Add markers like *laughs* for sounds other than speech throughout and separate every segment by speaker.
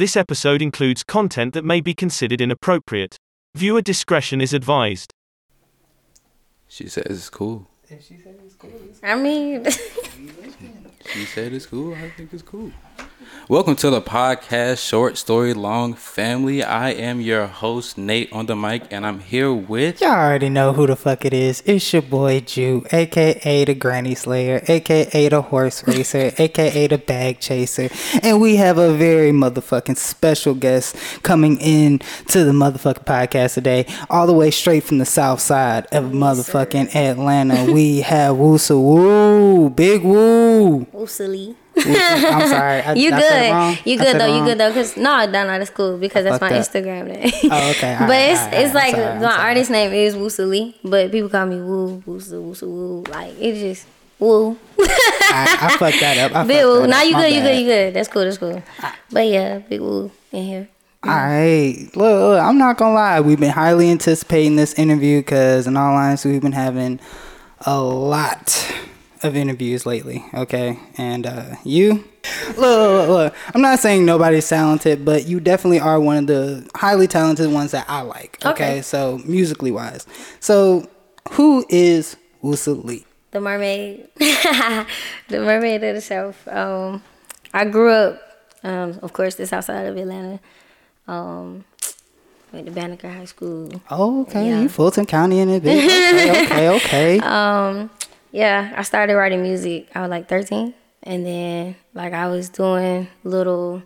Speaker 1: This episode includes content that may be considered inappropriate. Viewer discretion is advised.
Speaker 2: She says it's cool.
Speaker 3: I mean, *laughs*
Speaker 2: She said it's cool. I think it's cool. Welcome to the podcast, Short Story Long Family. I am your host, Nate on the mic, and I'm here with.
Speaker 4: Y'all already know who the fuck it is. It's your boy Jew, aka the Granny Slayer, aka the Horse Racer, *laughs* aka the Bag Chaser. And we have a very motherfucking special guest coming in to the motherfucking podcast today, all the way straight from the south side of motherfucking Atlanta. We have Woosa Woo, Big Woo.
Speaker 3: Woosa Li.
Speaker 4: I'm *laughs* sorry. I,
Speaker 3: You
Speaker 4: I said it wrong?
Speaker 3: good. You
Speaker 4: I
Speaker 3: good
Speaker 4: said it
Speaker 3: though. You good though. Cause no, no, no, that's cool because that's my
Speaker 4: up.
Speaker 3: Instagram name.
Speaker 4: Oh, okay. *laughs* All
Speaker 3: but
Speaker 4: right,
Speaker 3: it's
Speaker 4: right,
Speaker 3: it's
Speaker 4: I'm
Speaker 3: like
Speaker 4: sorry,
Speaker 3: my artist name is Woosa Li, but people call me Woo, Woosa, Woosa, Woo. Like it's just Woo.
Speaker 4: I, I *laughs* fucked that up. I
Speaker 3: Big Woo. Now you
Speaker 4: My
Speaker 3: good. You good. You good. That's cool. That's cool. Ah. But yeah, Big Woo in here.
Speaker 4: All right, look, look, I'm not gonna lie. We've been highly anticipating this interview because, in all honesty, we've been having a lot of interviews lately. Okay, and uh, you, look, look, look, I'm not saying nobody's talented, but you definitely are one of the highly talented ones that I like. Okay,
Speaker 3: Okay.
Speaker 4: so musically wise, so who is Woosa Li?
Speaker 3: The mermaid. *laughs* the mermaid of the south. Um, I grew up, um, of course, this outside of Atlanta. Um, went to Banneker High School.
Speaker 4: Oh, okay,
Speaker 3: Yeah.
Speaker 4: you Fulton County in it. Okay, okay, okay. *laughs*
Speaker 3: Um, yeah, I started writing music. I was like 13, and then like I was doing little.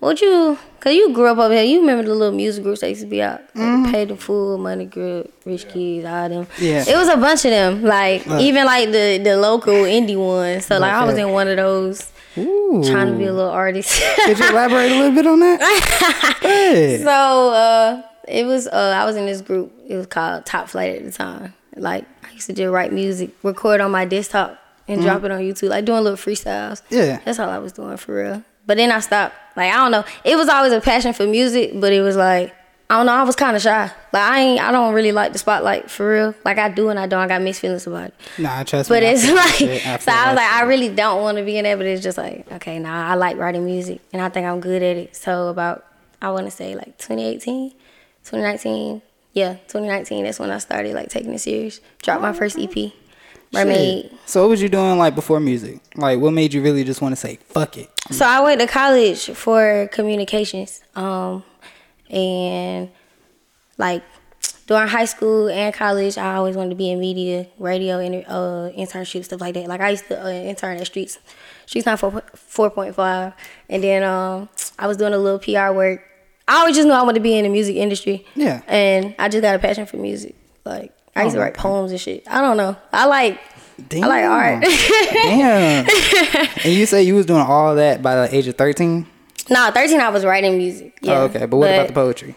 Speaker 3: What you? Cause you grew up over here. You remember the little music groups that used to be out? Like Pay the Fool, Money Grip, Rich Kids, all them.
Speaker 4: Yeah.
Speaker 3: It was a bunch of them. Like even like the the local indie ones. So like I was in one of those,
Speaker 4: Ooh.
Speaker 3: trying to be a little artist.
Speaker 4: Could you elaborate a little bit on that? *laughs* Hey.
Speaker 3: So uh, it was uh, I was in this group. It was called Top Flight at the time. Like I used to just write music, record on my desktop, and mm-hmm. drop it on YouTube. Like doing little freestyles.
Speaker 4: Yeah.
Speaker 3: that's all I was doing for real. But then I stopped. Like I don't know. It was always a passion for music, but it was like I don't know. I was kind of shy. Like I ain't. I don't really like the spotlight for real. Like I do and I don't. I got mixed feelings about it.
Speaker 4: Nah, trust me.
Speaker 3: But it's like,
Speaker 4: shit.
Speaker 3: so I was like, I really don't want to be in there, but it's just like, okay, nah, I like writing music and I think I'm good at it. So about, I want to say like 2018, 2019, yeah, 2019, that's when I started like taking it serious. Dropped my first EP, Mermaid.
Speaker 4: Shit. So what was you doing like before music? Like what made you really just want to say fuck it?
Speaker 3: So I went to college for communications, um, and like during high school and college, I always wanted to be in media, radio, inter- uh, internship stuff like that. Like I used to uh, intern at Streetz, Streetz Nine Four Point Five, and then um, I was doing a little PR work. I always just knew I wanted to be in the music industry.
Speaker 4: Yeah.
Speaker 3: and I just got a passion for music. Like I used to write poems and shit. I don't know. I like.
Speaker 4: Damn.
Speaker 3: I like art.
Speaker 4: Damn. and you say you was doing all that by the age of thirteen?
Speaker 3: no, thirteen. I was writing music. Oh, yeah.
Speaker 4: Oh, okay. But what about the poetry?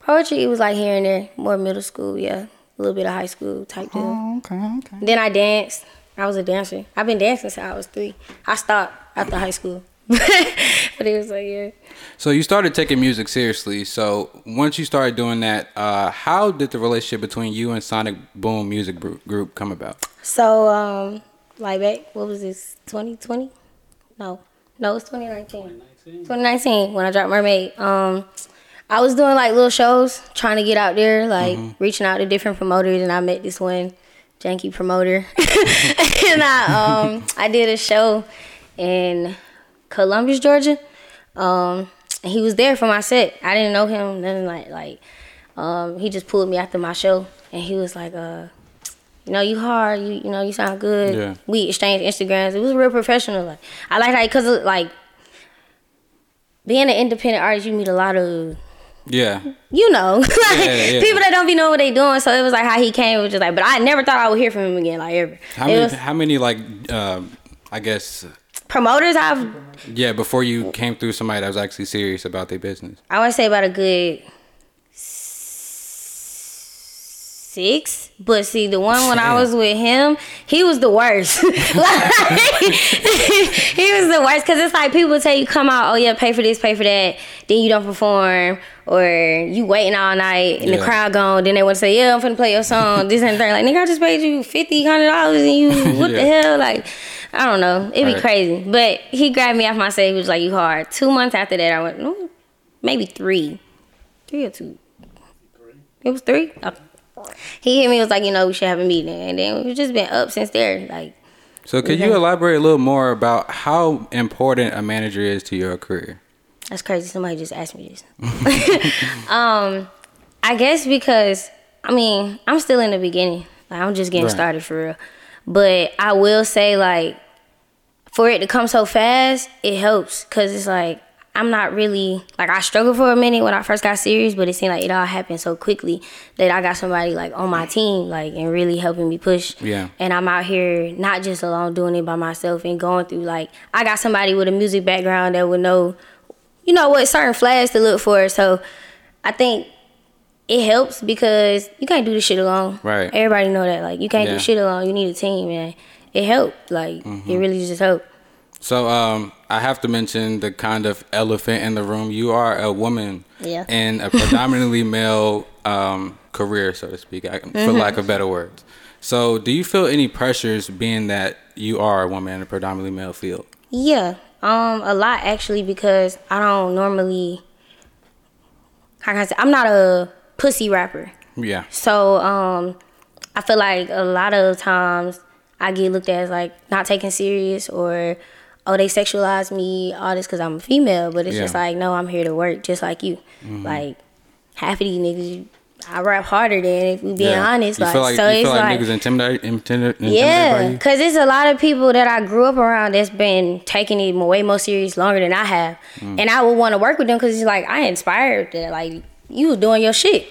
Speaker 3: Poetry, it was like here and there, more middle school, yeah, a little bit of high school type deal.
Speaker 4: Oh, okay, okay.
Speaker 3: Then I danced. I was a dancer. I've been dancing since I was three. I stopped after high school, *laughs* but it was like yeah.
Speaker 2: So you started taking music seriously. So once you started doing that, uh, how did the relationship between you and Sonic Boom Music Group, come about?
Speaker 3: So um, like back, what was this? 2020? No, no, it's 2019. 2019 when I dropped Mermaid. Um, I was doing like little shows, trying to get out there, like reaching out to different promoters, and I met this one janky promoter, *laughs* and I um I did a show in Columbus, Georgia. Um, and he was there for my set. I didn't know him, nothing like like. Um, he just pulled me after my show, and he was like, uh you know, you hard, you you know, you sound good.
Speaker 2: Yeah.
Speaker 3: We exchanged Instagrams. It was real professional. Like I like that because like being an independent artist, you meet a lot of
Speaker 2: Yeah.
Speaker 3: you know, *laughs* like
Speaker 2: Yeah, yeah.
Speaker 3: people that don't be knowing what they doing. So it was like how he came. It was just like, but I never thought I would hear from him again, like ever.
Speaker 2: How
Speaker 3: it
Speaker 2: many?
Speaker 3: was
Speaker 2: how many like? Uh, I guess.
Speaker 3: Promoters. I've
Speaker 2: Yeah. Before you came through somebody that was actually serious about their business.
Speaker 3: I want to say about a good six. But see, the one when I was with him, he was the worst. *laughs* like, *laughs* he was the worst because it's like people tell you come out, oh yeah, pay for this, pay for that, then you don't perform, or you waiting all night and
Speaker 2: Yeah.
Speaker 3: the crowd gone. Then they want to say, yeah, I'm finna play your song, this and that. Like nigga, I just paid you fifty, hundred dollars, and you *laughs* what the hell? Like I don't know, it'd be
Speaker 2: Right.
Speaker 3: crazy. But he grabbed me off my stage, was like, you hard. Two months after that, I went, no, maybe three, three or two. It was three. Okay. He hit me was like, you know, we should have a meeting, and then we've just been up since there. Like,
Speaker 2: So could you elaborate a little more about how important a manager is to your career?
Speaker 3: that's crazy. Somebody just asked me this. *laughs* um, I guess because I mean I'm still in the beginning. Like I'm just getting
Speaker 2: Right.
Speaker 3: started for real. But I will say like, for it to come so fast, it helps because it's like I'm not really like I struggled for a minute when I first got serious, but it seemed like it all happened so quickly that I got somebody like on my team, like and really helping me push.
Speaker 2: Yeah.
Speaker 3: And I'm out here not just alone doing it by myself and going through like I got somebody with a music background that would know, you know what certain flags to look for. So I think it helps because you can't do this shit alone.
Speaker 2: Right.
Speaker 3: Everybody know that. Like you can't
Speaker 2: Yeah.
Speaker 3: do shit alone. You need a team, and it helped. Like
Speaker 2: Mm-hmm.
Speaker 3: it really just helped.
Speaker 2: So um, I have to mention the kind of elephant in the room. You are a woman
Speaker 3: Yeah.
Speaker 2: in a predominantly *laughs* male um, career, so to speak, I-
Speaker 3: Mm-hmm.
Speaker 2: for lack of better words. So do you feel any pressures being that you are a woman in a predominantly male field?
Speaker 3: Yeah, um, a lot actually because I don't normally. How can I say? I'm not a pussy rapper,
Speaker 2: Yeah.
Speaker 3: so um, I feel like a lot of times I get looked at as like not taken serious or oh they sexualize me all this because I'm a female, but it's just like no, I'm here to work just like you. Like half of these niggas, I rap harder than if we being
Speaker 2: yeah.
Speaker 3: honest. Like
Speaker 2: feel like,
Speaker 3: so it's
Speaker 2: feel like,
Speaker 3: like
Speaker 2: niggas intimidate, intimidate, intimidated
Speaker 3: yeah, because there's a lot of people that I grew up around that's been taking it way more serious longer than I have,
Speaker 2: Mm.
Speaker 3: and I would want to work with them because it's like I inspired that like you was doing your shit.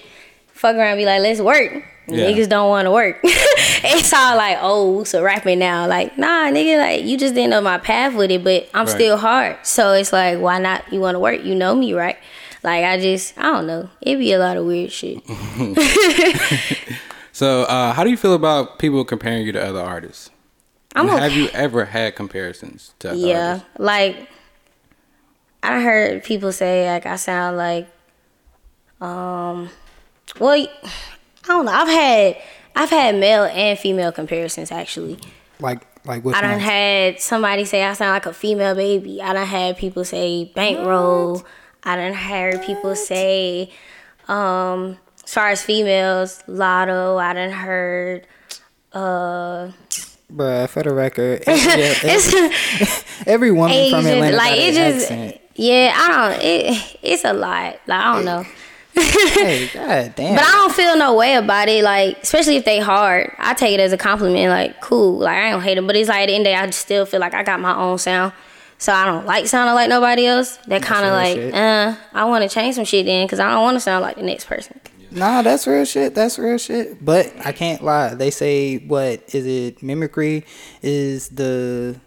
Speaker 3: Fuck around, be like, let's work.
Speaker 2: Yeah.
Speaker 3: Niggas don't want to work. *laughs* it's all like, oh, so rapping now. Like, nah, nigga, like you just didn't know my path with it, but I'm
Speaker 2: Right.
Speaker 3: still hard. So it's like, why not? You want to work? You know me, right? Like I just, I don't know. It'd be a lot of weird shit. *laughs* *laughs*
Speaker 2: So uh, how do you feel about people comparing you to other artists?
Speaker 3: I'm okay.
Speaker 2: Have you ever had comparisons to other
Speaker 3: Yeah,
Speaker 2: artists?
Speaker 3: like I heard people say like I sound like, um, well, I don't know. I've had I've had male and female comparisons actually.
Speaker 4: Like like which
Speaker 3: I done
Speaker 4: one?
Speaker 3: had somebody say I sound like a female baby. I done had people say bankroll. I done heard people say, um, as far as females, Latto. I done heard, uh,
Speaker 4: Bruh, for the record, *laughs* every, yeah, every,
Speaker 3: it's
Speaker 4: every woman from
Speaker 3: Asian,
Speaker 4: Atlanta
Speaker 3: like it just,
Speaker 4: accent.
Speaker 3: yeah, I don't. It, it's a lot. Like I don't know,
Speaker 4: Hey, *laughs* god damn.
Speaker 3: but I don't feel no way about it. Like especially if they hard, I take it as a compliment. Like cool, like I don't hate them, but it's like at the end of the day, I just still feel like I got my own sound. So I don't like sounding like nobody else. That kind of like,
Speaker 4: shit.
Speaker 3: uh, I want to change some shit then, cause I don't want to sound like the next person.
Speaker 4: Nah, that's real shit. That's real shit. But I can't lie. They say what is it? Mimicry is the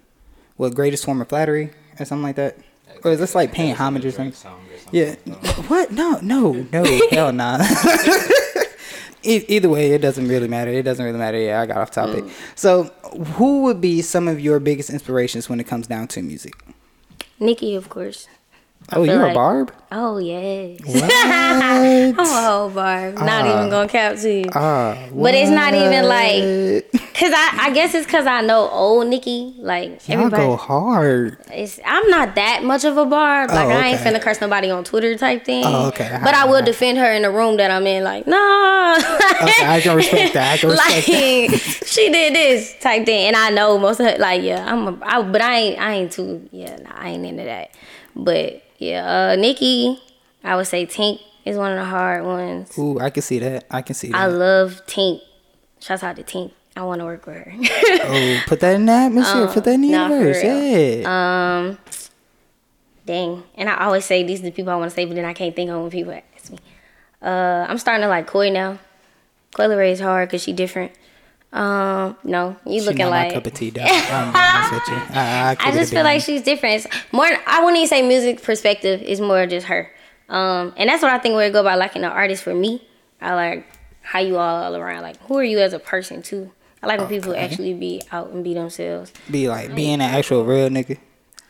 Speaker 4: what greatest form of flattery or something like that. Or is this like paying homage or something? Yeah. What? No, no, no. *laughs* hell nah. *laughs* Either way, it doesn't really matter. It doesn't really matter. Yeah, I got off topic. Mm. So, who would be some of your biggest inspirations when it comes down to music?
Speaker 3: Nikki, of course.
Speaker 4: Oh, you're a barb.
Speaker 3: Oh yes? *laughs* I'm a whole bar. Not even gonna cap to you.
Speaker 4: Ah,
Speaker 3: But it's not even like? Cause I, I guess it's cause I know old Nikki. Like
Speaker 4: Y'all
Speaker 3: everybody,
Speaker 4: go hard.
Speaker 3: it's, I'm not that much of a barb. Like
Speaker 4: Oh,
Speaker 3: I ain't
Speaker 4: okay.
Speaker 3: finna curse nobody on Twitter type thing.
Speaker 4: Oh, okay.
Speaker 3: But I will defend her in the room that I'm in. Like nah.
Speaker 4: Okay, I can respect that. I can *laughs* respect that.
Speaker 3: like she did this type thing, and I know most of her. Like yeah, I'm. A, I, but I ain't. I ain't too. Yeah, nah, I ain't into that. But yeah, uh, Nikki, I would say Tink is one of the hard ones.
Speaker 4: Ooh, I can see that. I can see that.
Speaker 3: I love Tink. Shouts out to Tink. I want to work with her.
Speaker 4: oh, *laughs* put that in the atmosphere. put that in the
Speaker 3: nah,
Speaker 4: universe. Yeah.
Speaker 3: Um, dang. And I always say these are the people I want to say, but then I can't think of when people ask me. Uh, I'm starting to like Coi now. Coi Leray is hard because she different. Um, no, you
Speaker 4: She
Speaker 3: looking like.
Speaker 4: my cup of tea, though. *laughs* I'm being honest with you. I, I,
Speaker 3: I just feel like she's different. It's more, I wouldn't even say music perspective is more just her. Um, and that's what I think where it go by liking the artist for me. I like how you all, all around. Like, who are you as a person too? I like when people actually be out and be themselves.
Speaker 4: Be like being an actual real nigga.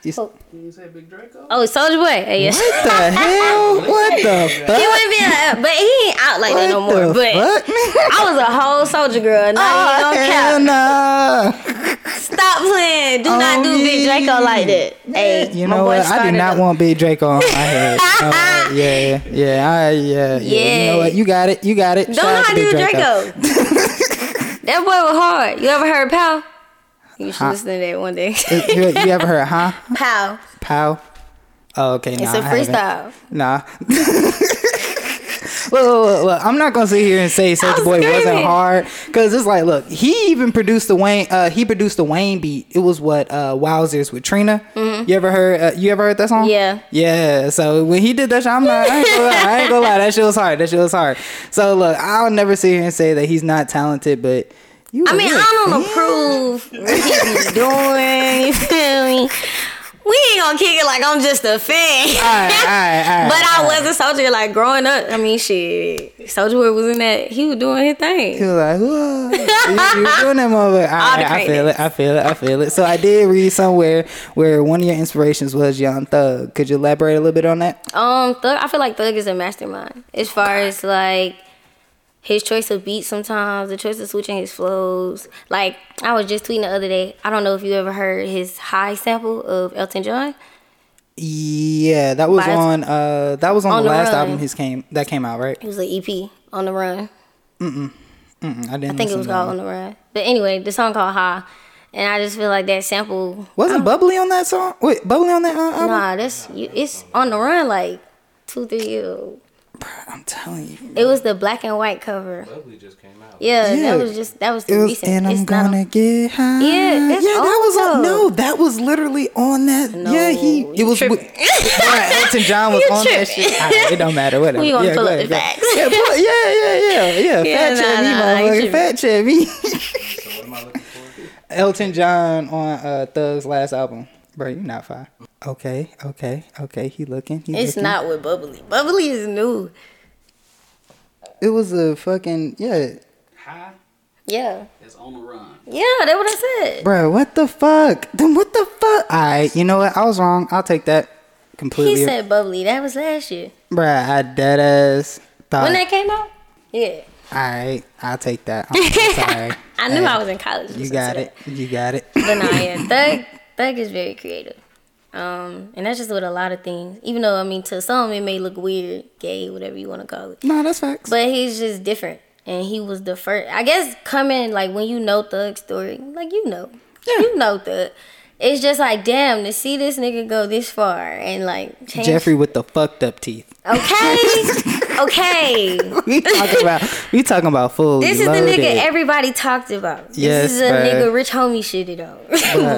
Speaker 4: You s-
Speaker 3: Oh.
Speaker 2: You say Big Draco?
Speaker 3: Oh, Soulja Boy. Hey, yes.
Speaker 4: What the hell? *laughs* What the fuck?
Speaker 3: He wouldn't be like, but he ain't out like that no more.
Speaker 4: the
Speaker 3: But
Speaker 4: fuck?
Speaker 3: I was a whole soldier girl. Now
Speaker 4: Oh,
Speaker 3: you don't
Speaker 4: hell
Speaker 3: count.
Speaker 4: no.
Speaker 3: Stop playing. Do not
Speaker 4: Oh,
Speaker 3: do Big. Draco like that. Hey,
Speaker 4: You know what? I do not
Speaker 3: up-
Speaker 4: want Big Draco on my *laughs* head. Uh, yeah, yeah, I, yeah, yeah. You know what? You got it. You got it.
Speaker 3: Don't
Speaker 4: Shout
Speaker 3: know how
Speaker 4: to
Speaker 3: to do
Speaker 4: Big
Speaker 3: Draco. that boy was hard. You ever heard Pow? You should
Speaker 4: Huh?
Speaker 3: listen to that one day.
Speaker 4: you, you ever heard, huh?
Speaker 3: Pow.
Speaker 4: Pow. Oh, okay. Nah,
Speaker 3: It's a freestyle.
Speaker 4: Nah. Look, look, look, look, I'm not gonna sit here and say
Speaker 3: I'm
Speaker 4: Boy wasn't hard because it's like, look, he even produced the Wayne. Uh, he produced the Wayne beat. It was what uh, Wowzers with Trina. You ever heard? Uh, you ever heard that song?
Speaker 3: Mm-hmm. Yeah.
Speaker 4: Yeah. So when he did that, shit, I'm not. I ain't gonna lie. I ain't gonna lie. That shit was hard. That shit was hard. So look, I'll never sit here and say that he's not talented, but you.
Speaker 3: I mean, I don't
Speaker 4: fan.
Speaker 3: approve *laughs* what he's doing. You feel me? We ain't gonna kick it like I'm just a fan.
Speaker 4: Alright, alright, alright, *laughs*
Speaker 3: but I was a soldier, like growing up. I mean, shit, Soulja Boy was in that. He was doing his thing.
Speaker 4: He was like, "Whoa." *laughs* you, you doing that motherfucker. All
Speaker 3: the
Speaker 4: right, I feel it. I feel it. I feel it. So I did read somewhere where one of your inspirations was Young Thug. Could you elaborate a little bit on that?
Speaker 3: Um, Thug. I feel like Thug is a mastermind as far as like his choice of beats. Sometimes the choice of switching his flows. Like I was just tweeting the other day. I don't know if you ever heard his high sample of Elton John.
Speaker 4: Yeah, that was
Speaker 3: By-
Speaker 4: on. Uh, that was on,
Speaker 3: On
Speaker 4: the
Speaker 3: the
Speaker 4: last album. His came that came out right.
Speaker 3: It was an EP on the run.
Speaker 4: Mm-mm. Mm-mm. I didn't.
Speaker 3: I think it was called on the run. But anyway, the song called High. And I just feel like that sample.
Speaker 4: Wasn't Bubbly on that song? Wait, Bubbly on that uh, album?
Speaker 3: Nah, that's you, it's on the run like two, three years old.
Speaker 4: I'm telling you.
Speaker 3: It was the black and white cover.
Speaker 2: Bubbly just came out.
Speaker 3: Yeah,
Speaker 4: Yeah.
Speaker 3: that was just that was the
Speaker 4: It was,
Speaker 3: recent.
Speaker 4: and I'm
Speaker 3: it's
Speaker 4: gonna
Speaker 3: on-
Speaker 4: get high.
Speaker 3: Yeah, it's
Speaker 4: yeah, that was on.
Speaker 3: on
Speaker 4: No, that was literally on that. yeah, he. It was.
Speaker 3: tripping.
Speaker 4: with- *laughs* Right, Elton John was
Speaker 3: You
Speaker 4: on that shit. *laughs* Alright, it don't matter. Whatever.
Speaker 3: We gonna
Speaker 4: yeah,
Speaker 3: pull
Speaker 4: go
Speaker 3: up
Speaker 4: ahead,
Speaker 3: the facts.
Speaker 4: Yeah, pull, yeah, yeah, yeah, yeah. *laughs*
Speaker 3: Yeah,
Speaker 4: Fat check
Speaker 3: nah,
Speaker 4: me,
Speaker 3: nah, you
Speaker 4: motherfucker. Fat check me.
Speaker 2: So what am I looking for?
Speaker 4: Elton John on uh, Thug's last album. Bro, you're not fine. Okay, okay, okay. He looking. He
Speaker 3: It's
Speaker 4: looking.
Speaker 3: not with Bubbly. Bubbly is new.
Speaker 4: It was a fucking yeah,
Speaker 2: High
Speaker 3: Yeah,
Speaker 2: It's on the run.
Speaker 3: yeah, that's what I said.
Speaker 4: bro. What the fuck? Then what the fuck? All right, you know what? I was wrong. I'll take that completely.
Speaker 3: He said Bubbly. That was last year
Speaker 4: Bro, I dead ass thought.
Speaker 3: when that came out. Yeah,
Speaker 4: Alright, I'll take that. I'm *laughs* sorry.
Speaker 3: I knew
Speaker 4: Hey,
Speaker 3: I was in college.
Speaker 4: You got
Speaker 3: to
Speaker 4: it. You got it.
Speaker 3: But nah, yeah, *laughs* Thug, Thug is very creative. Um, and that's just with a lot of things. Even though I mean, to some it may look weird, gay, whatever you want to call it.
Speaker 4: no, that's facts.
Speaker 3: But he's just different, and he was the first. I guess coming like when you know Thug's story, like you know, you know Thug. It's just like damn to see this nigga go this far and like change.
Speaker 4: Jeffrey with the fucked up teeth.
Speaker 3: Okay, *laughs* okay.
Speaker 4: We talking about we talking about full.
Speaker 3: This is
Speaker 4: loaded.
Speaker 3: the nigga everybody talked about. This
Speaker 4: Yes,
Speaker 3: is a
Speaker 4: bruh.
Speaker 3: nigga rich homie shitted on. *laughs*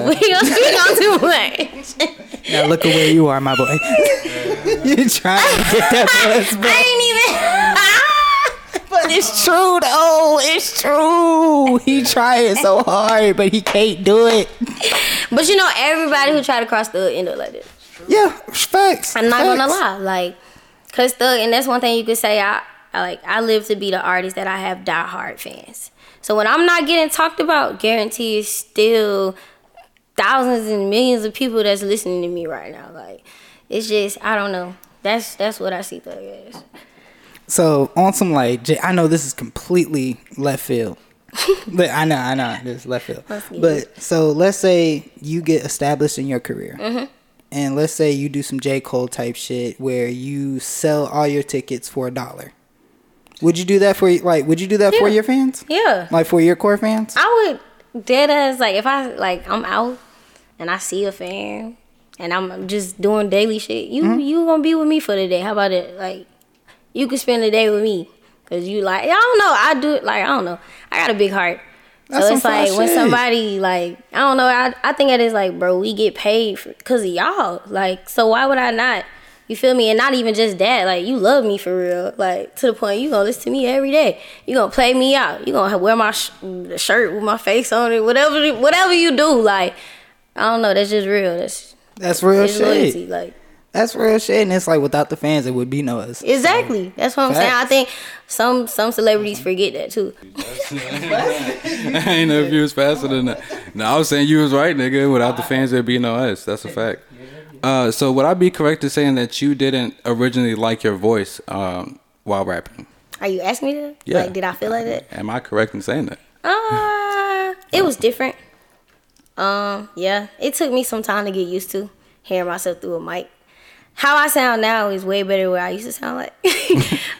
Speaker 3: we don't speak on too much.
Speaker 4: Now look at where you are, my boy. *laughs* you trying to get that buzz back.
Speaker 3: I ain't even.
Speaker 4: But it's true though. It's true. He trying so hard, but he can't do it.
Speaker 3: But you know, everybody who tried to cross the end up like this.
Speaker 4: Yeah, facts.
Speaker 3: I'm not
Speaker 4: facts.
Speaker 3: gonna lie, like, cause Thug, and that's one thing you could say. I, I like, I live to be the artist that I have diehard fans. So when I'm not getting talked about, guarantee is still thousands and millions of people that's listening to me right now. Like, it's just, I don't know. That's that's what I see Thug as.
Speaker 4: So on some like, I know this is completely left field. But I know, I know, is left field. But so let's say you get established in your career,
Speaker 3: Mm-hmm.
Speaker 4: and let's say you do some J Cole type shit where you sell all your tickets for a dollar. Would you do that for like? Would you do that for your fans?
Speaker 3: Yeah.
Speaker 4: Like for your core fans?
Speaker 3: I would dead as like if I like I'm out and I see a fan and I'm just doing daily shit. You
Speaker 4: Mm-hmm.
Speaker 3: you gonna be with me for the day? How about it? Like you can spend the day with me because you like I don't know. I do it like I don't know. I got a big heart.
Speaker 4: That's
Speaker 3: so it's like when
Speaker 4: shit.
Speaker 3: somebody like I don't know. I I think it is like bro, we get paid for because of y'all. Like so why would I not? You feel me? And not even just that. Like you love me for real. Like to the point you gonna listen to me every day. You gonna play me out. You gonna wear my sh- shirt with my face on it. Whatever whatever you do. Like I don't know. That's just real. That's
Speaker 4: That's real shit.
Speaker 3: loyalty. Like
Speaker 4: That's real shit. And it's like without the fans, it would be no us.
Speaker 3: Exactly. That's what I'm saying. I think some some celebrities forget that too.
Speaker 2: I ain't know if you was faster than that. No, I was saying you was right, nigga. Without the fans, there'd be no us. That's a fact. Uh, so would I be correct in saying that you didn't originally like your voice um, while rapping?
Speaker 3: Are you asking me that?
Speaker 2: Yeah.
Speaker 3: Like, did I feel like that?
Speaker 2: Am I correct in saying that?
Speaker 3: Uh, it was different. Um, yeah, it took me some time to get used to hearing myself through a mic. How I sound now is way better than what I used to sound like. *laughs*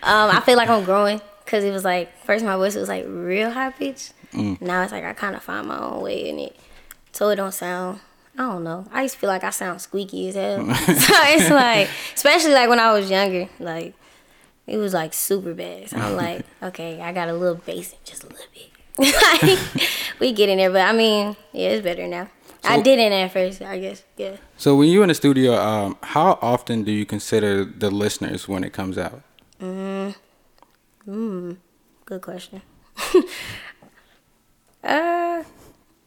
Speaker 3: um, I feel like I'm growing because it was like first my voice was like real high pitched. Now it's like I kind of find my own way in it, so it don't sound. I don't know. I used to feel like I sound squeaky as hell. *laughs* *laughs* so it's like, especially like when I was younger, like it was like super bad. So I'm like, okay, I got a little bass, in just a little bit. like we get in there, but I mean, yeah, it's better now. I didn't at first, I guess. Yeah.
Speaker 2: So when you in the studio, um, how often do you consider the listeners when it comes out? Mm. Mm.
Speaker 3: Good question. *laughs* uh,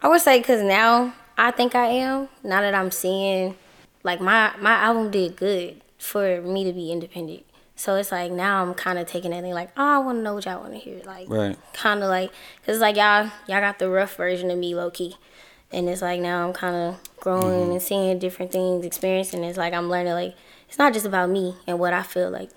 Speaker 3: I would say because now I think I am. Now that I'm seeing, like my my album did good for me to be independent. So it's like now I'm kind of taking that thing like, oh, I want to know what y'all want to hear. Like,
Speaker 2: Right.
Speaker 3: kind of like, cause like y'all y'all got the rough version of me, low key, and it's like now I'm kind of growing and seeing different things, experiencing. It's like I'm learning like it's not just about me and what I feel like.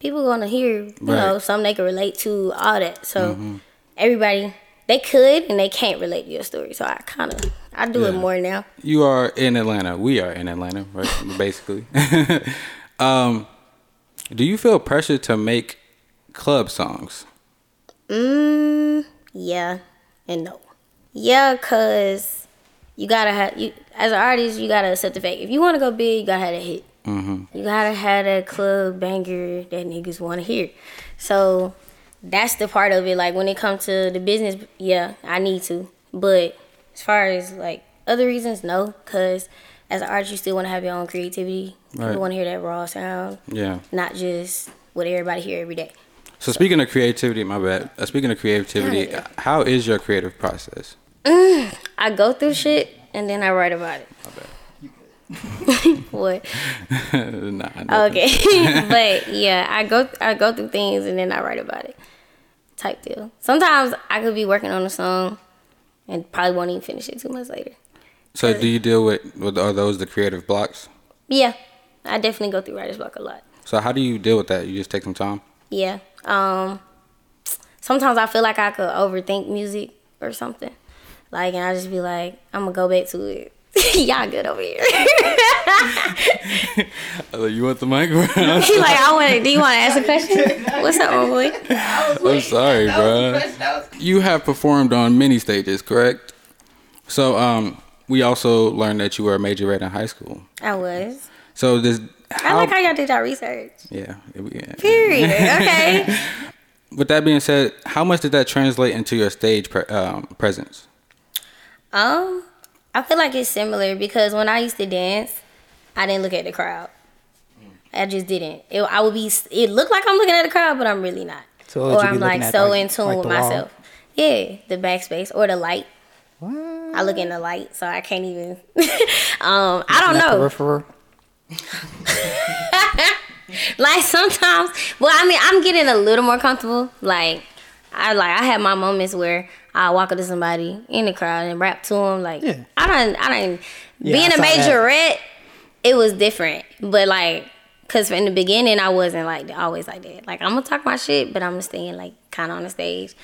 Speaker 3: People gonna hear, you know,
Speaker 2: Right.
Speaker 3: something they can relate to, all that. So everybody they could and they can't relate to your story. So I kind of I do it more now.
Speaker 2: You are in Atlanta. We are in Atlanta, right? *laughs* Basically. *laughs* um, do you feel pressure to make club songs?
Speaker 3: Mm, yeah and no. Yeah, cause you gotta have you as an artist. You gotta accept the fact if you want to go big, you gotta have a hit.
Speaker 2: Mm-hmm.
Speaker 3: You gotta have that club banger that niggas want to hear. So that's the part of it. Like when it comes to the business, yeah, I need to. But as far as like other reasons, no, cause as an artist, you still want to have your own creativity.
Speaker 2: Right.
Speaker 3: People want to hear that raw sound,
Speaker 2: Yeah.
Speaker 3: not just what everybody hear every day.
Speaker 2: So speaking of creativity, my bad. Uh, speaking of creativity,
Speaker 3: Yeah.
Speaker 2: how is your creative process? *sighs*
Speaker 3: I go through shit and then I write about it. *laughs* what? *laughs*
Speaker 2: nah.
Speaker 3: Okay, *laughs* but yeah, I go I go through things and then I write about it. Type deal. Sometimes I could be working on a song and probably won't even finish it two months later.
Speaker 2: So do you deal with, with are those the creative blocks?
Speaker 3: Yeah, I definitely go through writer's block a lot.
Speaker 2: So how do you deal with that? You just take some time.
Speaker 3: Yeah. Um. Sometimes I feel like I could overthink music or something. Like, and I just be like, I'm gonna go back to it. *laughs* Y'all good over here. *laughs*
Speaker 2: I said, you want the microphone? *laughs*
Speaker 3: He like, I want. it. Do you want to ask a question? What's up, boy?
Speaker 2: I'm sorry, bro. You have performed on many stages, correct? So, um, we also learned that you were a majorette in high school.
Speaker 3: I was.
Speaker 2: So this,
Speaker 3: I like how y'all did y'all research.
Speaker 2: yeah, yeah.
Speaker 3: Period. Okay.
Speaker 2: With that being said, how much did that translate into your stage pre- um, presence?
Speaker 3: Um, I feel like it's similar because when I used to dance, I didn't look at the crowd. I just didn't. It, I would be. It looked like I'm looking at the crowd, but I'm really not.
Speaker 4: So
Speaker 3: or I'm like so
Speaker 4: like-
Speaker 3: in tune
Speaker 4: like
Speaker 3: with
Speaker 4: the wall?
Speaker 3: myself. Yeah, the backspace or the light. What? I look in the light, so I can't even. *laughs* um, I don't know.
Speaker 4: peripheral. *laughs*
Speaker 3: like sometimes well i mean i'm getting a little more comfortable like i like i have my moments where i walk up to somebody in the crowd and rap to them like
Speaker 4: Yeah.
Speaker 3: i don't i don't
Speaker 4: Yeah,
Speaker 3: being
Speaker 4: I
Speaker 3: a
Speaker 4: saw that.
Speaker 3: it was different. But like because in the beginning i wasn't like always like that. Like i'm gonna talk my shit but i'm gonna stay in like kind of on the stage.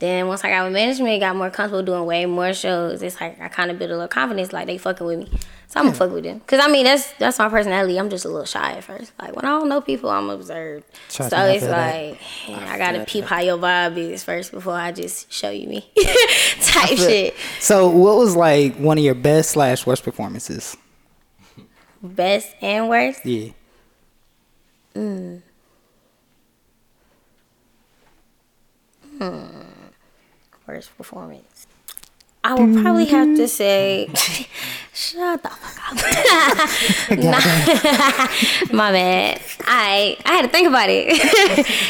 Speaker 3: Then once i got with management got more comfortable doing way more shows. It's like i kind of built a little confidence like they fucking with me so i'm gonna fuck with them because i mean that's that's my personality i'm just a little shy at first like when i don't know people i'm observed so it's like man, i gotta peep how your vibe is first before i just show you me *laughs* type shit
Speaker 4: So, what was like one of your best slash worst performances?
Speaker 3: best and worst
Speaker 4: Yeah. Mm. Hmm.
Speaker 3: Worst performance. I would probably have to *laughs* say, shut the fuck up. My bad. I I had to think about it.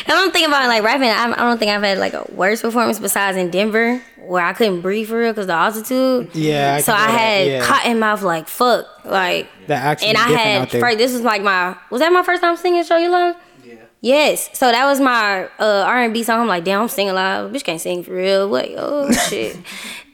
Speaker 3: I don't think about it like rapping. I, I don't think I've had like a worse performance besides in Denver where I couldn't breathe for real because the altitude.
Speaker 4: Yeah, I
Speaker 3: so I
Speaker 4: get that,
Speaker 3: had
Speaker 4: yeah.
Speaker 3: cotton mouth like fuck like.
Speaker 4: That actually
Speaker 3: and I had
Speaker 4: out there.
Speaker 3: first. This was like my was that my first time singing "Show You Love"? Yeah. Yes. So that was my uh, R and B song. I'm like, damn, I'm singing live. Bitch can't sing for real. What? Oh shit. *laughs*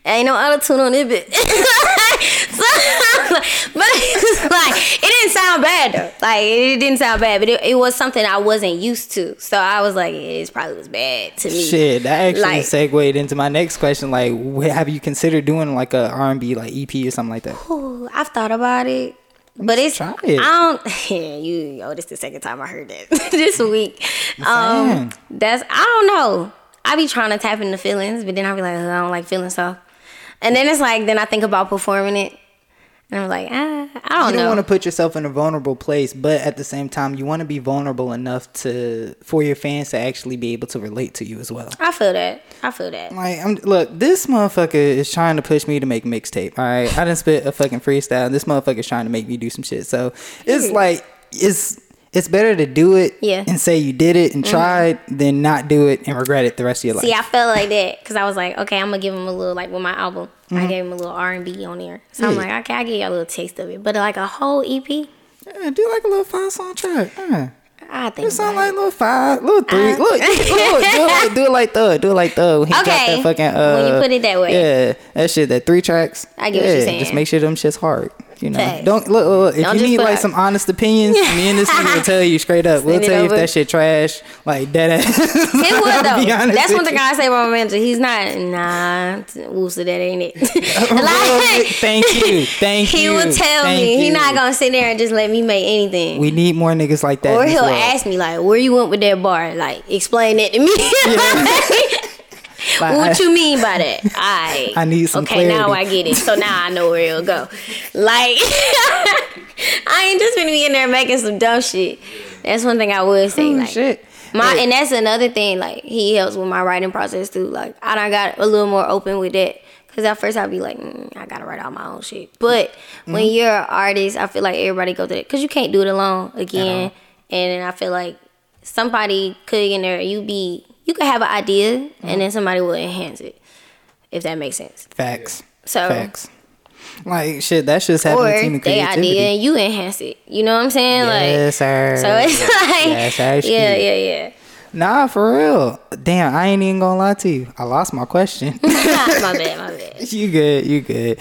Speaker 3: Ain't no auto tune on it, bit. *laughs* *laughs* but it's like it didn't sound bad though. Like it didn't sound bad, but it, it was something I wasn't used to. So I was like, it probably was bad to me.
Speaker 4: Shit, that actually
Speaker 3: Like-
Speaker 4: segued into my next question. Like, have you considered doing like a R and B like EP or something like that?
Speaker 3: Ooh, I've thought about it. But it's
Speaker 4: it.
Speaker 3: I don't *laughs* yeah, you oh this the second time I heard that *laughs* this week. Um that's I don't know. I be trying to tap into feelings, but then I be like, "Ugh, I don't like feeling so. And then it's like then I think about performing it and I'm like, ah, I don't
Speaker 4: you don't
Speaker 3: know.
Speaker 4: want to put yourself in a vulnerable place, but at the same time, you want to be vulnerable enough to for your fans to actually be able to relate to you as well.
Speaker 3: I feel that. I feel that.
Speaker 4: Like, I'm look, this motherfucker is trying to push me to make mixtape. All right, I didn't spit a fucking freestyle. This motherfucker is trying to make me do some shit. So it's like it's it's better to do it
Speaker 3: Yeah. Mm-hmm.
Speaker 4: and say you did it and tried than not do it and regret it the rest of your life.
Speaker 3: See, I felt like that because I was like, okay, I'm gonna give him a little like with my album. I gave him a little R and B on there, so I'm
Speaker 4: Mm-hmm.
Speaker 3: Like, okay, I give you a little taste of it, but like a whole EP,
Speaker 4: Yeah, do like a little five song track. Yeah.
Speaker 3: I think
Speaker 4: It sound like
Speaker 3: it.
Speaker 4: little five, little three.
Speaker 3: Uh,
Speaker 4: look, look, do, it like, do it like thug. Do it like thug. When he
Speaker 3: Okay,
Speaker 4: that fucking. Uh,
Speaker 3: when you put it that way.
Speaker 4: Yeah, that shit. That three tracks.
Speaker 3: I get what you're saying.
Speaker 4: Just make sure them shit's hard. You know,
Speaker 3: Facts.
Speaker 4: don't look. look, if
Speaker 3: Don't
Speaker 4: you need like some honest opinions, *laughs* me and this nigga will tell you straight up. We'll tell you if that shit trash, like dead ass.
Speaker 3: It would *laughs* though. That's one thing. I say about my manager. He's not nah, Woosa, that ain't it. *laughs* Like,
Speaker 4: thank you, thank you.
Speaker 3: he will tell
Speaker 4: thank
Speaker 3: me. He not gonna sit there and just let me make anything.
Speaker 4: We need more niggas like that.
Speaker 3: Or he'll
Speaker 4: world.
Speaker 3: ask me like, "Where you went with that bar?" Like, explain it to me.
Speaker 4: Like,
Speaker 3: what
Speaker 4: I-
Speaker 3: you mean by that? I
Speaker 4: I need some
Speaker 3: Okay, now I get it. So now I know where it'll go. Like, *laughs* I ain't just gonna be in there making some dumb shit. That's one thing I would say.
Speaker 4: Oh,
Speaker 3: like,
Speaker 4: shit.
Speaker 3: My and that's another thing. Like he helps with my writing process too. Like I done got a little more open with that. Cause at first I'd be like, mm, I gotta write out my own shit. But when
Speaker 4: Mm-hmm.
Speaker 3: you're an artist, I feel like everybody go through it. Cause you can't do it alone again. And I feel like somebody could in there. You be you could have an idea,
Speaker 4: Mm-hmm.
Speaker 3: and then somebody will enhance it. If that makes sense.
Speaker 4: Facts.
Speaker 3: So
Speaker 4: Facts. Like shit, that shit's happening
Speaker 3: or
Speaker 4: to team
Speaker 3: they
Speaker 4: of creativity.
Speaker 3: idea and you enhance it. You know what I'm saying?
Speaker 4: Yes, sir.
Speaker 3: So it's like
Speaker 4: Yes, sir.
Speaker 3: yeah, yeah, yeah.
Speaker 4: Nah, for real. Damn, I ain't even gonna lie to you. I lost my question. *laughs*
Speaker 3: my bad, my bad. *laughs*
Speaker 4: you good, you good.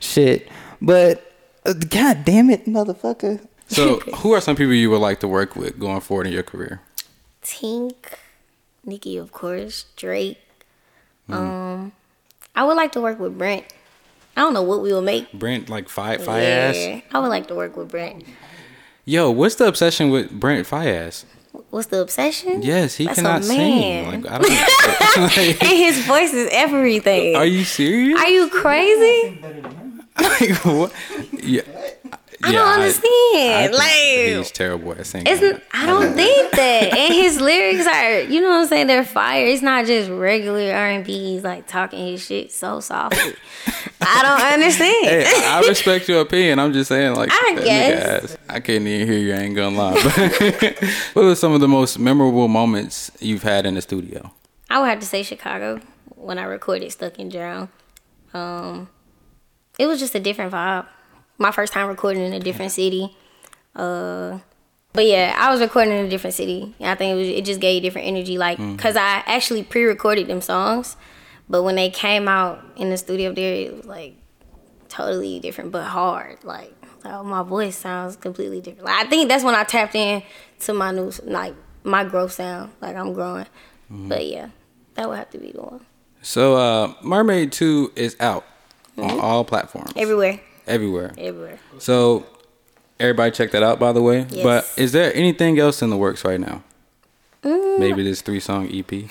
Speaker 4: Shit. But uh, god damn it, motherfucker.
Speaker 2: So, *laughs* who are some people you would like to work with going forward in your career?
Speaker 3: Tink, Nicki, of course, Drake.
Speaker 4: Mm.
Speaker 3: Um, I would like to work with Brent. I don't know what we will make.
Speaker 2: Brent, like Fi Faiyaz.
Speaker 3: Yeah, I would like to work with Brent.
Speaker 2: Yo, what's the obsession with Brent Faiyaz?
Speaker 3: What's the obsession?
Speaker 2: Yes, he
Speaker 3: That's
Speaker 2: cannot
Speaker 3: a
Speaker 2: sing. Like I don't. *laughs* *laughs*
Speaker 3: and his voice is everything.
Speaker 2: are you serious?
Speaker 3: Are you crazy? *laughs*
Speaker 2: like what? Yeah.
Speaker 3: I don't understand. like
Speaker 2: he's terrible at singing.
Speaker 3: It's I don't *laughs* think that, and his lyrics are, you know what I'm saying? They're fire. It's not just regular R and B. He's like talking his shit so softly. I don't *laughs* understand.
Speaker 2: Hey, I I respect your opinion. I'm just saying, like,
Speaker 3: I guess.
Speaker 2: ass. I can't even hear you. I ain't gonna lie. *laughs* What are some of the most memorable moments you've had in the studio?
Speaker 3: I would have to say Chicago when I recorded Stuck in Drown. Um, it was just a different vibe. My first time recording in a different city. Uh, but yeah, I was recording in a different city. I think it, was, it just gave you different energy. Like, cause I actually pre-recorded them songs, but when they came out in the studio there, it was like totally different, but hard. Like, oh, my voice sounds completely different. Like, I think that's when I tapped in to my new, like, my growth sound. Like, I'm growing. But yeah, that would have to be the one.
Speaker 2: So, uh, Mermaid Two is out
Speaker 3: Mm-hmm.
Speaker 2: on all platforms,
Speaker 3: Everywhere,
Speaker 2: everywhere.
Speaker 3: everywhere.
Speaker 2: So, everybody check that out. By the way,
Speaker 3: Yes.
Speaker 2: but is there anything else in the works right now?
Speaker 3: Mm.
Speaker 2: Maybe this three song EP. *laughs*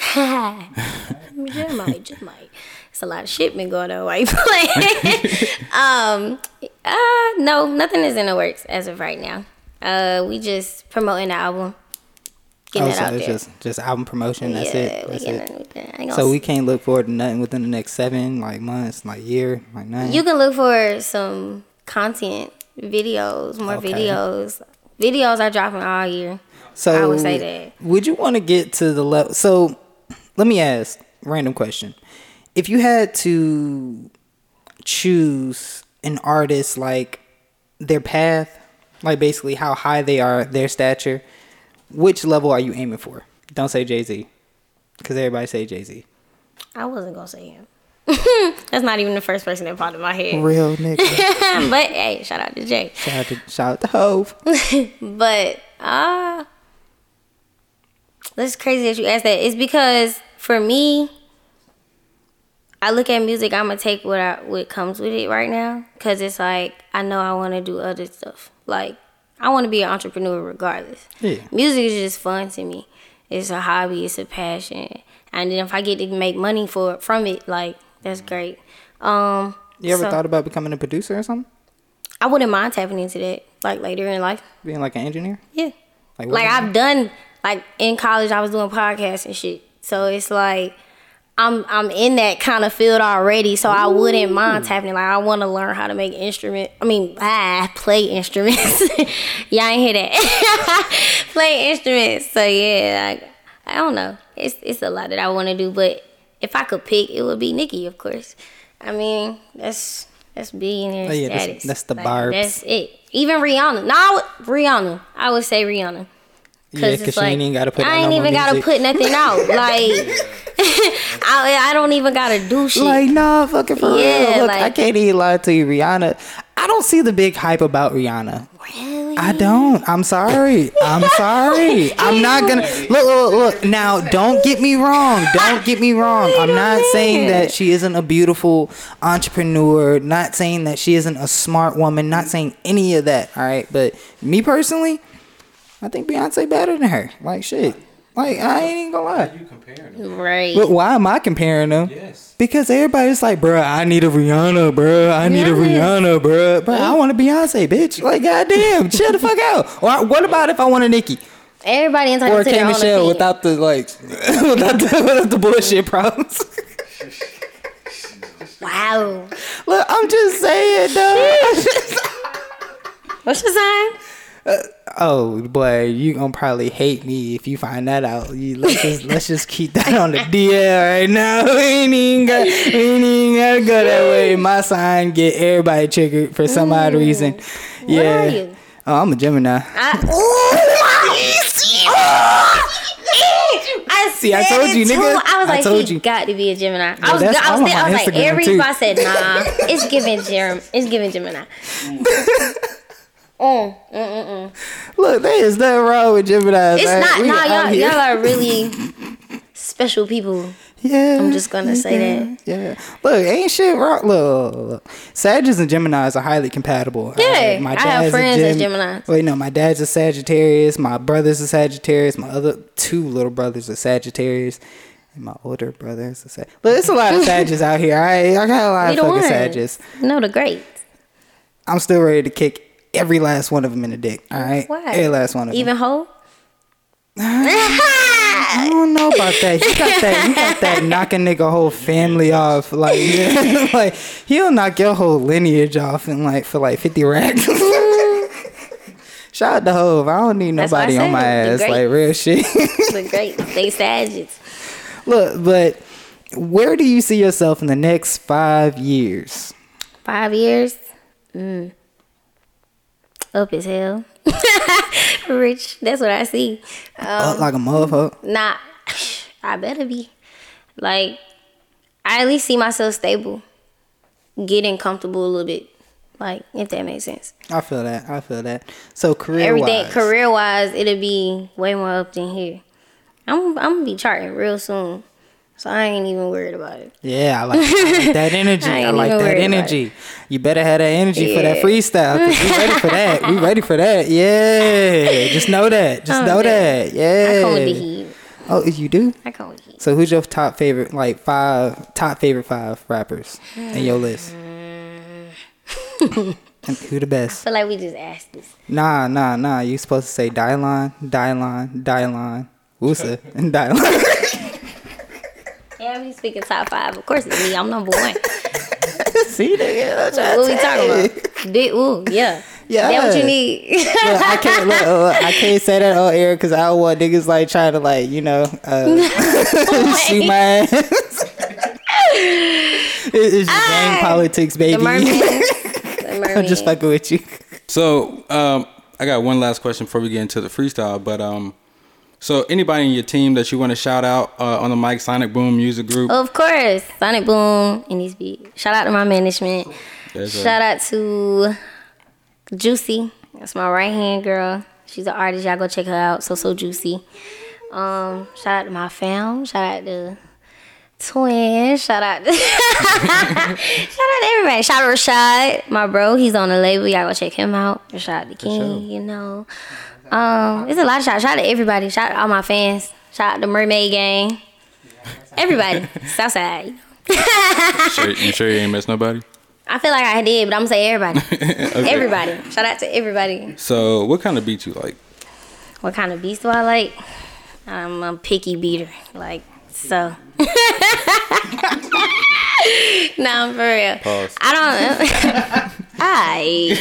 Speaker 3: just might, just might. It's a lot of shit been going on while you playing. *laughs* um, uh, no, nothing is in the works as of right now. Uh, we just promoting the album, getting
Speaker 4: Oh,
Speaker 3: it
Speaker 4: so
Speaker 3: out
Speaker 4: it's
Speaker 3: there.
Speaker 4: just just album promotion. That's
Speaker 3: yeah,
Speaker 4: it.
Speaker 3: we getting
Speaker 4: it.
Speaker 3: it. we- I ain't gonna
Speaker 4: So we can't look forward to nothing within the next seven like months, like year, like nine.
Speaker 3: You can look for some content videos, more
Speaker 4: Okay.
Speaker 3: videos. Videos are dropping all year.
Speaker 4: So
Speaker 3: I would say that.
Speaker 4: Would you want to get to the level? So, let me ask, random question: If you had to choose an artist, like their path, like basically how high they are, their stature, which level are you aiming for? Don't say Jay Z, because everybody say Jay Z.
Speaker 3: I wasn't gonna say him. *laughs* That's not even the first person that popped in my head.
Speaker 4: Real nigga. *laughs*
Speaker 3: but hey, shout out to Jay.
Speaker 4: shout out to shout out to Hove. *laughs*
Speaker 3: But uh that's crazy that you asked that. It's because for me, I look at music. I'm gonna take what I, what comes with it right now, cause it's like I know I want to do other stuff. Like I want to be an entrepreneur regardless.
Speaker 4: Yeah.
Speaker 3: Music is just fun to me. It's a hobby. It's a passion. And then if I get to make money for from it, like that's great. Um,
Speaker 4: You ever
Speaker 3: so
Speaker 4: thought about becoming a producer or something?
Speaker 3: I wouldn't mind tapping into that, like later in life.
Speaker 4: Being like an engineer?
Speaker 3: Yeah.
Speaker 4: Like,
Speaker 3: Like I've done like in college I was doing podcasts and shit. So it's like I'm I'm in that kind of field already, so I wouldn't mind tapping. Like I want to learn how to make instrument. I mean, ah, play instruments. *laughs* Y'all ain't hear that. *laughs* play instruments. So yeah, like, I don't know. It's it's a lot that I want to do, but if I could pick, it would be Nicki, of course. I mean, that's that's billionaire
Speaker 4: Oh, yeah, that's-
Speaker 3: status.
Speaker 4: that's the
Speaker 3: Like,
Speaker 4: barbs.
Speaker 3: That's it. Even Rihanna. No, I would- Rihanna. I would say Rihanna.
Speaker 4: Yeah,
Speaker 3: it's
Speaker 4: because she
Speaker 3: like,
Speaker 4: ain't got to put
Speaker 3: I ain't even gotta put nothing out. *laughs* Like *laughs* I, I don't even gotta do shit.
Speaker 4: Like, nah, fucking for
Speaker 3: Yeah,
Speaker 4: real. Look, I can't even lie to you, Rihanna. I don't see the big hype about Rihanna.
Speaker 3: really?
Speaker 4: I don't. I'm sorry. I'm *laughs* sorry. I'm not gonna look, look, look. Now, don't get me wrong. Don't get me wrong. I'm not saying that she isn't a beautiful entrepreneur. Not saying that she isn't a smart woman. Not saying any of that. All right. But me personally, I think Beyonce better than her. Like shit. Like I ain't even gonna lie.
Speaker 2: You comparing them?
Speaker 3: right.
Speaker 4: But why am I comparing them?
Speaker 2: Yes.
Speaker 4: Because everybody's like, bruh, I need a Rihanna, bruh. I need a Rihanna, bruh. Bruh, I want a Beyonce, bitch. Like, goddamn, chill the fuck out. Or what about if I want a Nicki?
Speaker 3: Everybody entitled
Speaker 4: Or a
Speaker 3: to
Speaker 4: K
Speaker 3: their own
Speaker 4: Michelle
Speaker 3: opinion.
Speaker 4: without the, like, *laughs* without the, without the bullshit problems. *laughs*
Speaker 3: Wow.
Speaker 4: Look, I'm just saying, dog.
Speaker 3: What's your sign?
Speaker 4: Uh, oh, boy, you gonna probably hate me if you find that out. You, let's, just, let's just keep that on the DL right now. *laughs* We ain't even, got, we ain't even gotta go that way. My sign get everybody triggered for some odd mm. reason. Yeah.
Speaker 3: are you?
Speaker 4: Oh, I'm a Gemini.
Speaker 3: I, *laughs* I *laughs*
Speaker 4: See, I told you, nigga.
Speaker 3: I was
Speaker 4: I
Speaker 3: like,
Speaker 4: told you.
Speaker 3: got to be a Gemini.
Speaker 4: Yeah,
Speaker 3: I was,
Speaker 4: that's
Speaker 3: I was,
Speaker 4: all
Speaker 3: there, I was like,
Speaker 4: too.
Speaker 3: I said, nah, it's giving Jerem, it's giving Gemini. Mm, mm, mm, mm.
Speaker 4: Look, there is nothing wrong with Gemini.
Speaker 3: It's not, nah, y'all, y'all are *laughs* really special people.
Speaker 4: Yeah.
Speaker 3: I'm just gonna say that.
Speaker 4: Yeah. Look, ain't shit wrong. Look, look. Sagittarius and Geminis are highly compatible.
Speaker 3: Yeah, I have
Speaker 4: dad's a
Speaker 3: friends that's Geminis.
Speaker 4: Wait, no, my dad's a Sagittarius. My brother's a Sagittarius. My other two little brothers are Sagittarius. And my older brother is a Sag. Look, it's a lot of *laughs* Sagittarius out here. I, I got a lot
Speaker 3: We
Speaker 4: of fucking. Sagittarius.
Speaker 3: No, the great.
Speaker 4: I'm still ready to kick every last one of them in the dick. All right?
Speaker 3: Why?
Speaker 4: Every last one of them.
Speaker 3: Even hoe?
Speaker 4: I don't know about that. You got that. You got that. *laughs* Knock a nigga whole family off. Like, yeah, *laughs* like he'll knock your whole lineage off in like for like fifty racks. *laughs* Shout out to Hove. I don't need
Speaker 3: That's why I
Speaker 4: nobody on my ass. Like real shit.
Speaker 3: the great. They Sagittarius.
Speaker 4: Look, but where do you see yourself in the next five years?
Speaker 3: Five years? Mm. Up as hell. *laughs* Rich. That's what I see. Um,
Speaker 4: Up like a motherfucker.
Speaker 3: Nah, I better be. Like, I at least see myself stable, getting comfortable a little bit. Like, if that makes sense.
Speaker 4: I feel that. I feel that. So career
Speaker 3: Everything career wise, it'll be way more up than here. I'm I'm gonna be charting real soon, so I ain't even worried about it.
Speaker 4: Yeah, I like, I like that *laughs* energy.
Speaker 3: I
Speaker 4: I, like that energy. You better have that energy for that freestyle. we ready for that. We ready for that. *laughs* Yeah, just know that. Oh, just
Speaker 3: I'm
Speaker 4: know that. Yeah.
Speaker 3: I come with the heat.
Speaker 4: Oh, you do?
Speaker 3: I with the heat.
Speaker 4: So who's your top favorite, like five top favorite five rappers in your list? *laughs* and who the
Speaker 3: I
Speaker 4: best?
Speaker 3: feel like we just asked this.
Speaker 4: Nah, nah, nah. You supposed to say Dylon, Dylon, Dylon, Woosa, and Dylon.
Speaker 3: Yeah, we speaking top five. Of course, it's me. I'm number one. *laughs*
Speaker 4: See, nigga, what
Speaker 3: what we talking about? Big ooh, yeah.
Speaker 4: Yeah,
Speaker 3: That what you need?
Speaker 4: Look, I can't. Look, *laughs* uh, I can't say that on air because I don't want niggas like trying to like you know uh, *laughs* shoot my ass. It- it's just gang
Speaker 3: Ah,
Speaker 4: politics,
Speaker 3: the
Speaker 4: baby.
Speaker 3: mermaid. The mermaid.
Speaker 4: I'm just fucking with you.
Speaker 2: So, um, I got one last question before we get into the freestyle. But um, so anybody in your team that you want to shout out uh, on the mic, Sonic Boom Music Group?
Speaker 3: Of course, Sonic Boom in these beats. Shout out to my management.
Speaker 2: Right.
Speaker 3: Shout out to Juicy. That's my right hand girl. She's an artist. Y'all go check her out. So so juicy. Um, shout out to my fam. Shout out to Twin. Shout out to *laughs* shout out to everybody. Shout out to Rashad, my bro. He's on the label. Y'all go check him out. Shout out to King. You know, um, it's a lot of shout. Shout out to everybody. Shout out to all my fans. Shout out to the Mermaid Gang. Everybody. Southside.
Speaker 2: Sure, you sure you ain't miss nobody? *laughs*
Speaker 3: I feel like I did, but I'm gonna say everybody. *laughs* Everybody. Shout out to everybody.
Speaker 2: So, what kind of beats you like?
Speaker 3: What kind of beats do I like? I'm a picky beater. Like so. *laughs* no, I'm for real.
Speaker 2: Pause.
Speaker 3: I don't. *laughs* I *laughs*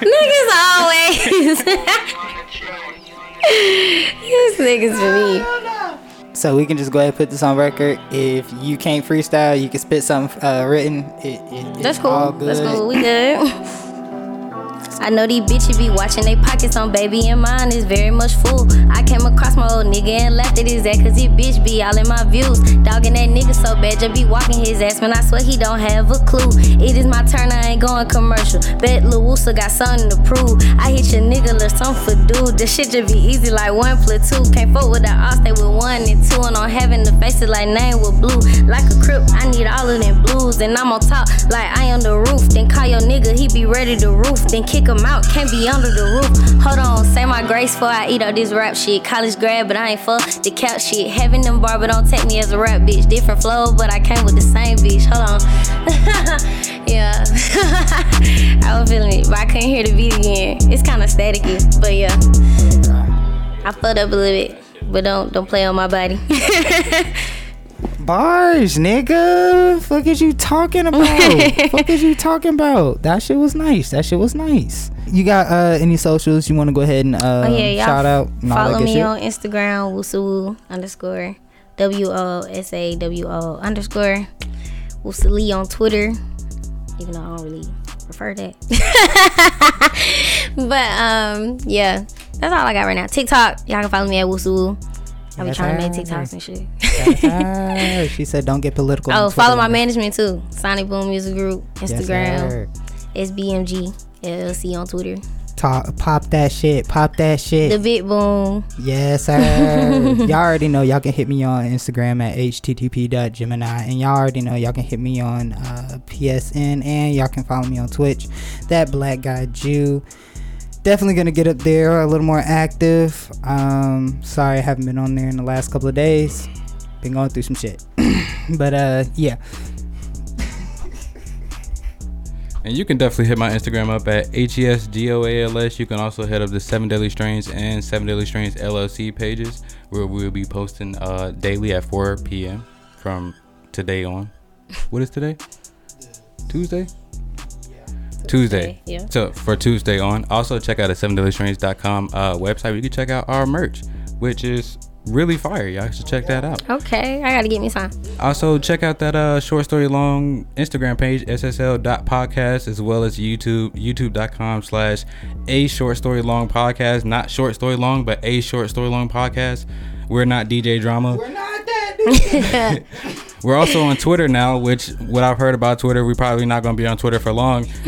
Speaker 3: niggas always. These niggas for me.
Speaker 4: So we can just go ahead and put this on record. If you can't freestyle, you can spit something uh, written. It, it,
Speaker 3: That's
Speaker 4: it's all
Speaker 3: cool. That's
Speaker 4: good.
Speaker 3: cool. We good. I know these bitches be watching they pockets on baby and mine is very much full. I came across my old nigga and laughed at his ass cause his bitch be all in my views. Dogging that nigga so bad, just be walking his ass when I swear he don't have a clue. It is my turn, I ain't going commercial. Bet Lil got something to prove. I hit your nigga, little something for dude. This shit just be easy like one platoon. Can't fuck with the all stay with one and two. And I'm having the faces like name with blue. Like a crip, I need all of them blues. And I'm on top like I am the roof. Then call your nigga, he be ready to roof. Then kick him out, can't be under the roof. Hold on, say my grace for I eat up this rap shit. College grad, but I ain't fuck the couch shit. Having them bar, but don't take me as a rap bitch. Different flow, but I came with the same bitch. Hold on. *laughs* yeah. *laughs* I was feeling it, but I couldn't hear the beat again. It's kind of staticky, but yeah. I fucked up a little bit, but don't don't play on my body. *laughs*
Speaker 4: Bars, nigga. Fuck is you talking about? *laughs* Fuck is you talking about? That shit was nice. That shit was nice. You got uh any socials you want to go ahead and uh
Speaker 3: Oh yeah,
Speaker 4: shout out? and all that
Speaker 3: follow me
Speaker 4: shit?
Speaker 3: on Instagram, woosawoo underscore W O S A W O underscore Woosali on Twitter. Even though I don't really prefer that. *laughs* but um yeah. That's all I got right now. TikTok, y'all can follow me at woosawoo. I be
Speaker 4: Yes,
Speaker 3: trying to make. TikToks and shit.
Speaker 4: She said don't get political.
Speaker 3: oh, follow my management too. Sonic Boom Music Group,
Speaker 4: Yes,
Speaker 3: Instagram,
Speaker 4: sir.
Speaker 3: SBMG LLC on Twitter.
Speaker 4: Talk, pop that shit. Pop that shit.
Speaker 3: The Bit Boom.
Speaker 4: Yes, sir. *laughs* y'all already know y'all can hit me on Instagram at http.gemeni. And y'all already know y'all can hit me on uh, PSN and y'all can follow me on Twitch. That Black Guy Jew. Definitely gonna get up there a little more active. Um, sorry I haven't been on there in the last couple of days. Been going through some shit. *clears throat* but uh, yeah.
Speaker 2: And you can definitely hit my Instagram up at HESGOALS. You can also head up the Seven Daily Strains and Seven Daily Strains LLC pages where we'll be posting uh, daily at 4 p.m. from today on. What is today? Tuesday? Tuesday.
Speaker 3: Yeah.
Speaker 2: So for Tuesday on. Also check out the 7dailystrains.com uh, website where you can check out our merch, which is really fire. Y'all should check that out.
Speaker 3: Okay, I gotta get me some.
Speaker 2: Also, check out that uh, short story long Instagram page, ssl.podcast, as well as YouTube, youtube.com slash a short story long podcast. Not short story long, but a short story long podcast. We're not DJ Drama. We're not that. *laughs* We're also on Twitter now, which, what I've heard about Twitter, we're probably not going to be on Twitter for long. *laughs*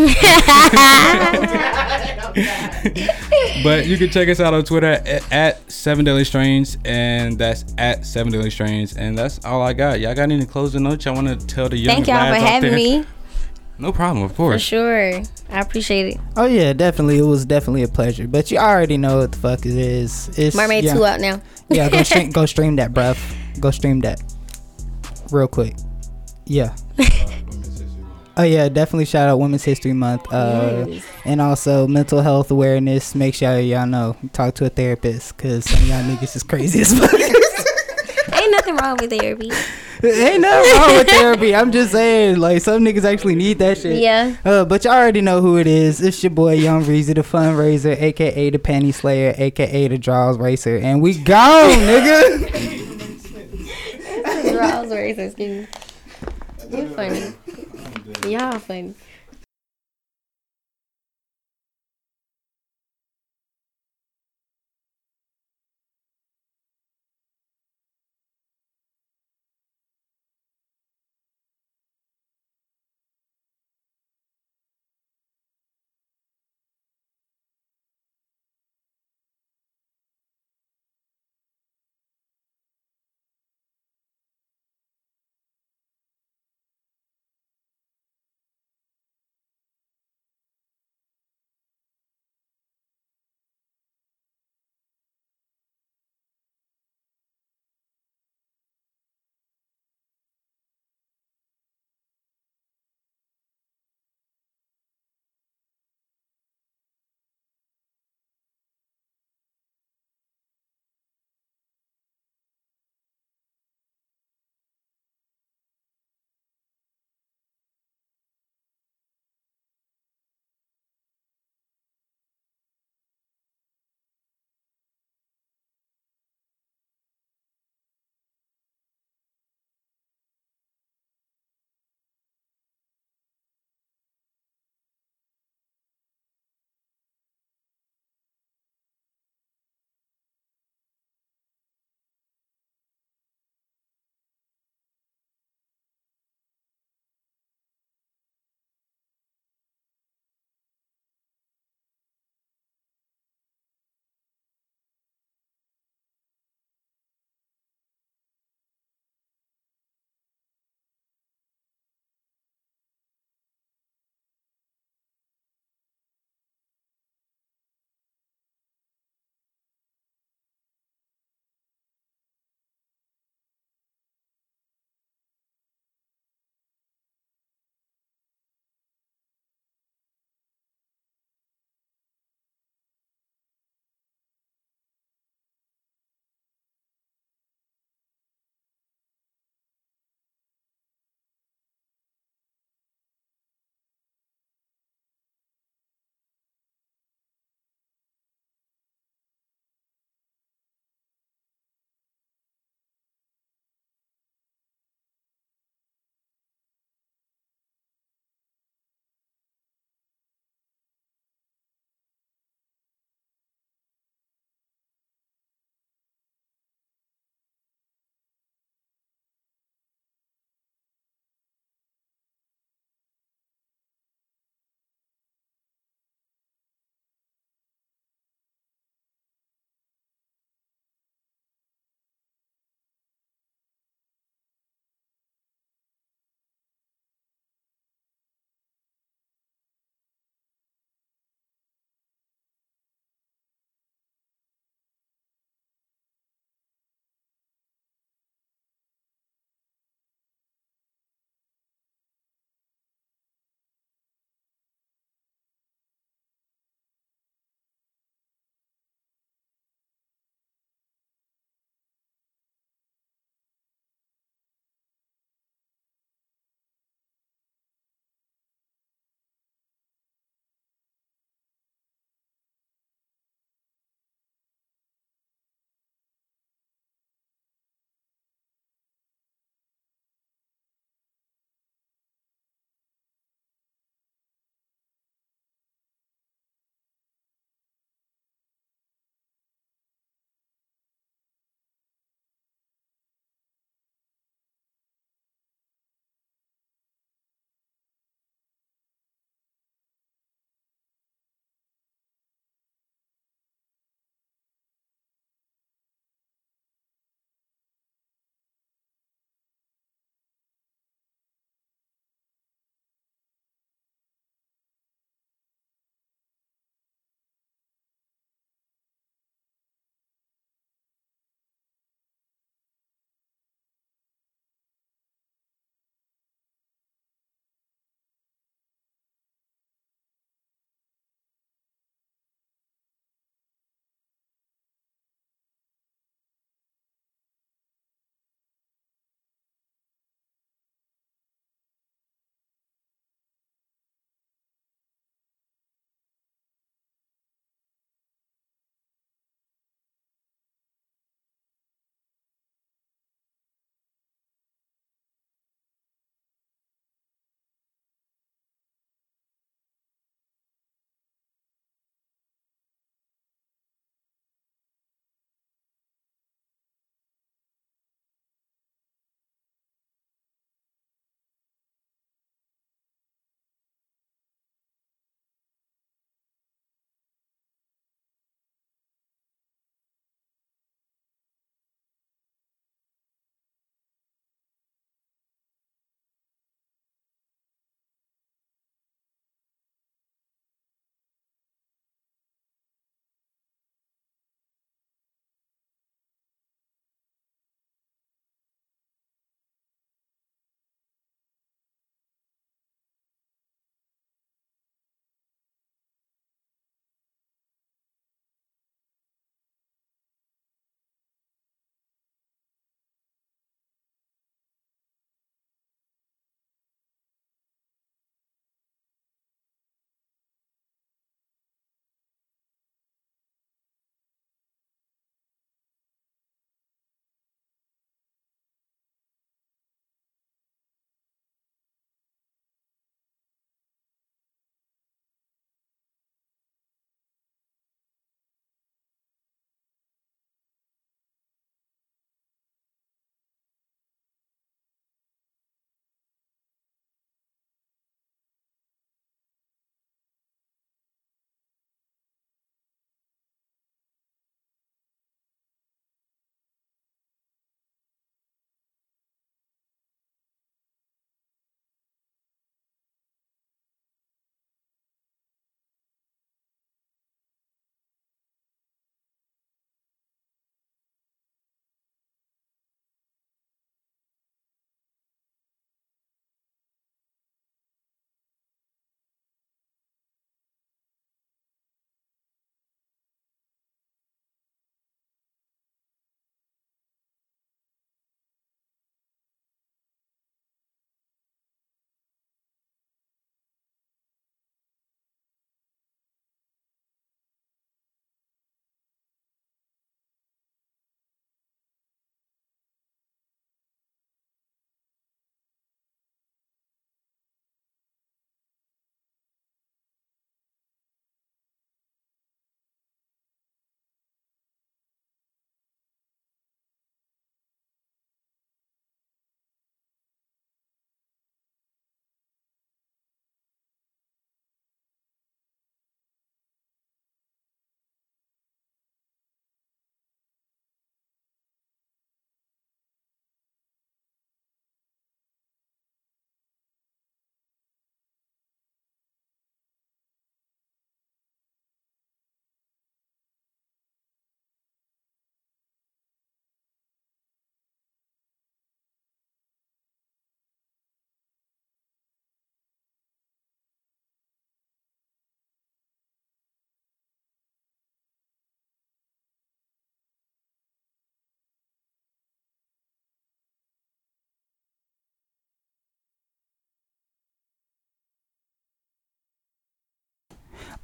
Speaker 2: *laughs* but you can check us out on Twitter at, at Seven Daily Strains, and that's at Seven Daily Strains, and that's all I got. Y'all got any closing notes? Y'all want to tell the young
Speaker 3: Thank y'all for having
Speaker 2: there?
Speaker 3: me.
Speaker 2: No problem, of course.
Speaker 3: For sure. I appreciate it.
Speaker 4: Oh yeah, definitely. It was definitely a pleasure. But you already know what the fuck it is. It's
Speaker 3: Mermaid
Speaker 4: yeah.
Speaker 3: 2 out now.
Speaker 4: yeah, go *laughs* stream, go stream that, bruv. Go stream that, real quick. Yeah. *laughs* Oh yeah, definitely shout out Women's History Month, uh,
Speaker 3: Yes.
Speaker 4: and also mental health awareness. Make sure y'all know talk to a therapist, cause some of y'all niggas is crazy as fuck. *laughs*
Speaker 3: Ain't nothing wrong with therapy. *laughs*
Speaker 4: Ain't nothing wrong with therapy. I'm just saying, like some niggas actually need that shit.
Speaker 3: Yeah.
Speaker 4: Uh, but y'all already know who it is. It's your boy Young Reezy, the fundraiser, aka the Panty Slayer, aka the Draws Racer, and we gone, nigga.
Speaker 3: Draws racist, you. You funny. Y'all funny.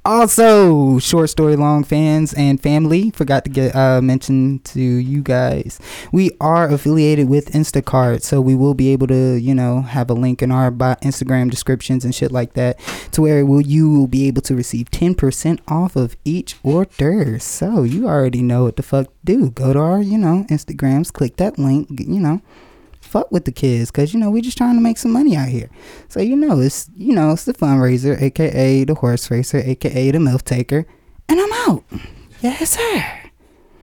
Speaker 4: Also, short story long fans and family, forgot to get uh, mention to you guys. We are affiliated with Instacart, so we will be able to, you know, have a link in our Instagram descriptions and shit like that, to where will you will be able to receive ten percent off of each order. So you already know what the fuck do. Go to our, you know, Instagrams, click that link, you know fuck with the kids because you know we're just trying to make some money out here. So you know it's you know it's the fundraiser aka the horse racer aka the milk taker. And i'm out. Yes sir